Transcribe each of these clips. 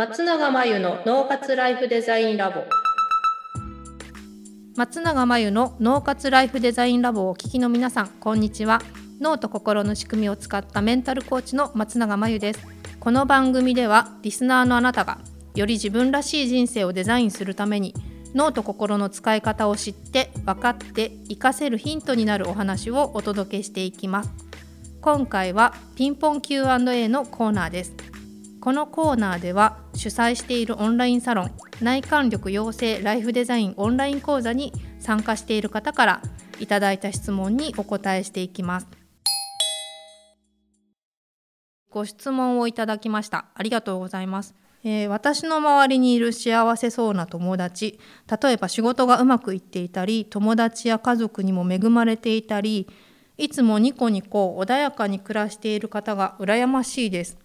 松永真由の脳活ライフデザインラボ。松永真由の脳活ライフデザインラボをお聞きの皆さんこんにちは。脳と心の仕組みを使ったメンタルコーチの松永真由です。この番組ではリスナーのあなたがより自分らしい人生をデザインするために脳と心の使い方を知って分かって活かせるヒントになるお話をお届けしていきます。今回はピンポン Q&A のコーナーです。このコーナーでは主催しているオンラインサロン内観力養成ライフデザインオンライン講座に参加している方からいただいた質問にお答えしていきます。ご質問をいただきました。ありがとうございます。えー、私の周りにいる幸せそうな友達例えば仕事がうまくいっていたり友達や家族にも恵まれていたりいつもニコニコ穏やかに暮らしている方が羨ましいです。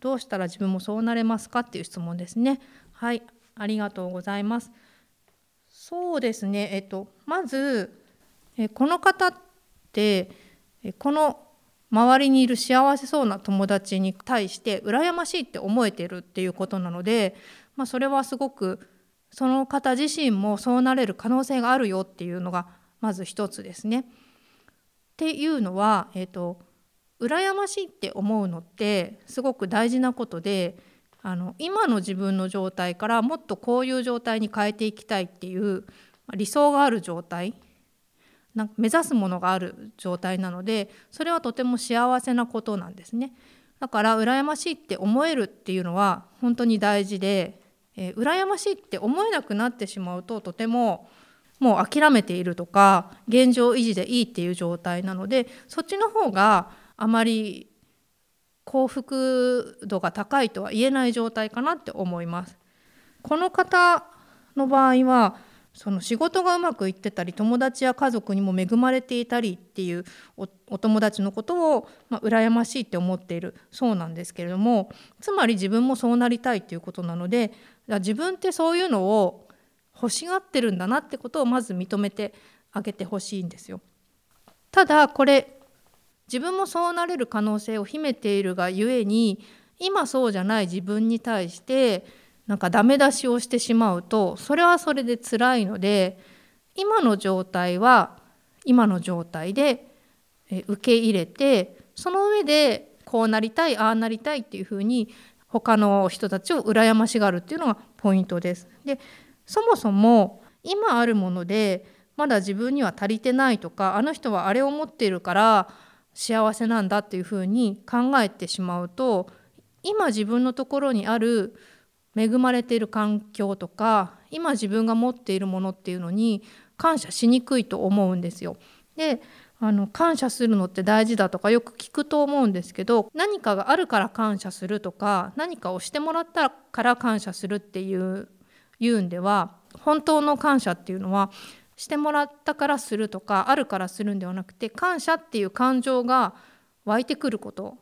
どうしたら自分もそうなれますかっていう質問ですね。はい、ありがとうございます。そうですね、えっと、まず、えこの方ってえ、この周りにいる幸せそうな友達に対して羨ましいって思えてるっていうことなので、まあ、それはすごくその方自身もそうなれる可能性があるよっていうのがまず一つですね。っていうのは、えーと羨ましいって思うのってすごく大事なことであの今の自分の状態からもっとこういう状態に変えていきたいっていう理想がある状態なんか目指すものがある状態なのでそれはとても幸せなことなんですね。だから羨ましいって思えるっていうのは本当に大事で、えー、羨ましいって思えなくなってしまうととてももう諦めているとか現状維持でいいっていう状態なのでそっちの方があまり幸福度が高いとは言えない状態かなって思います。この方の場合はその仕事がうまくいってたり友達や家族にも恵まれていたりっていうお友達のことを、まあ、羨ましいって思っているそうなんですけれどもつまり自分もそうなりたいっていうことなので自分ってそういうのを欲しがってるんだなってことをまず認めてあげてほしいんですよ。ただこれ自分もそうなれる可能性を秘めているがゆえに今そうじゃない自分に対してなんかダメ出しをしてしまうとそれはそれで辛いので今の状態は今の状態で受け入れてその上でこうなりたいああなりたいっていうふうに他の人たちを羨ましがるっていうのがポイントです。でそもそも今あるものでまだ自分には足りてないとかあの人はあれを持っているから幸せなんだっていうふうに考えてしまうと今自分のところにある恵まれている環境とか今自分が持っているものっていうのに感謝しにくいと思うんですよ。であの感謝するのって大事だとかよく聞くと思うんですけど何かがあるから感謝するとか何かをしてもらったから感謝するっていう言うんでは本当の感謝っていうのはしてもらったからするとかあるからするんではなくて感謝っていう感情が湧いてくること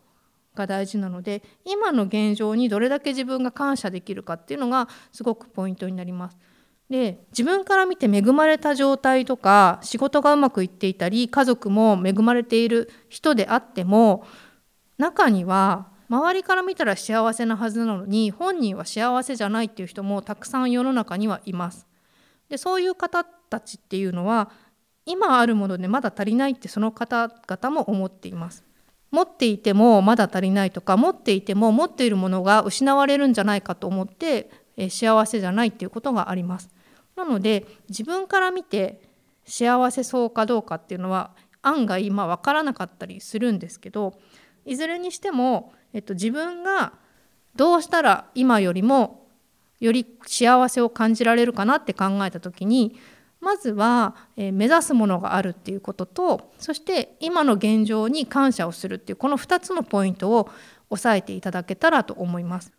が大事なので今の現状にどれだけ自分が感謝できるかっていうのがすごくポイントになります。で自分から見て恵まれた状態とか仕事がうまくいっていたり家族も恵まれている人であっても中には周りから見たら幸せなはずなのに本人は幸せじゃないっていう人もたくさん世の中にはいます。でそういう方たちっていうのは今あるものでまだ足りないってその方々も思っています。持っていてもまだ足りないとか持っていても持っているものが失われるんじゃないかと思ってえ幸せじゃないっていうことがあります。なので自分から見て幸せそうかどうかっていうのは案外今分からなかったりするんですけどいずれにしても、えっと、自分がどうしたら今よりもより幸せを感じられるかなって考えた時にまずは、え目指すものがあるっていうこととそして今の現状に感謝をするっていうこの2つのポイントを押さえていただけたらと思います。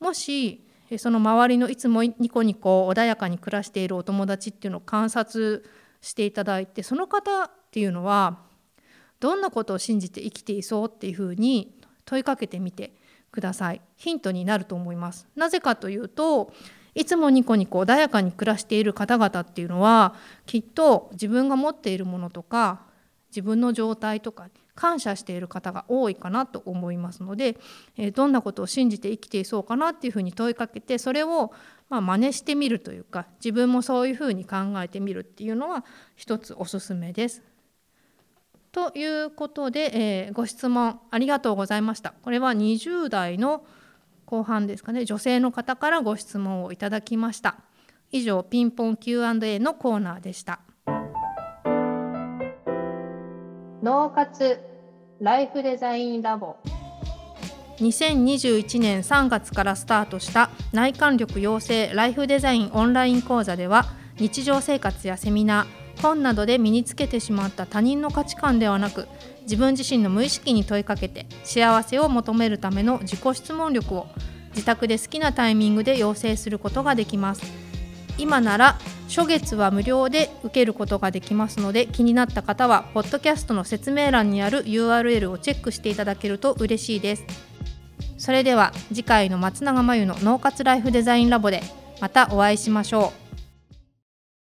もしその周りのいつもニコニコ穏やかに暮らしているお友達っていうのを観察していただいてその方っていうのはどんなことを信じて生きていそうっていうふうに問いかけてみてくださいヒントになると思いますなぜかというといつもニコニコ穏やかに暮らしている方々っていうのはきっと自分が持っているものとか自分の状態とか感謝している方が多いかなと思いますので、えどんなことを信じて生きていそうかなっていうふうに問いかけてそれをまあ真似してみるというか自分もそういうふうに考えてみるっていうのは一つおすすめです。ということで、えー、ご質問ありがとうございました。これは20代の後半ですかね女性の方からご質問をいただきました。以上ピンポン Q&A のコーナーでした。脳活ライフデザインラボ2021年3月からスタートした内観力養成ライフデザインオンライン講座では日常生活やセミナー本などで身につけてしまった他人の価値観ではなく自分自身の無意識に問いかけて幸せを求めるための自己質問力を自宅で好きなタイミングで養成することができます。今なら初月は無料で受けることができますので気になった方はポッドキャストの説明欄にある URL をチェックしていただけると嬉しいです。それでは次回の松永真由の脳活ライフデザインラボでまたお会いしましょう。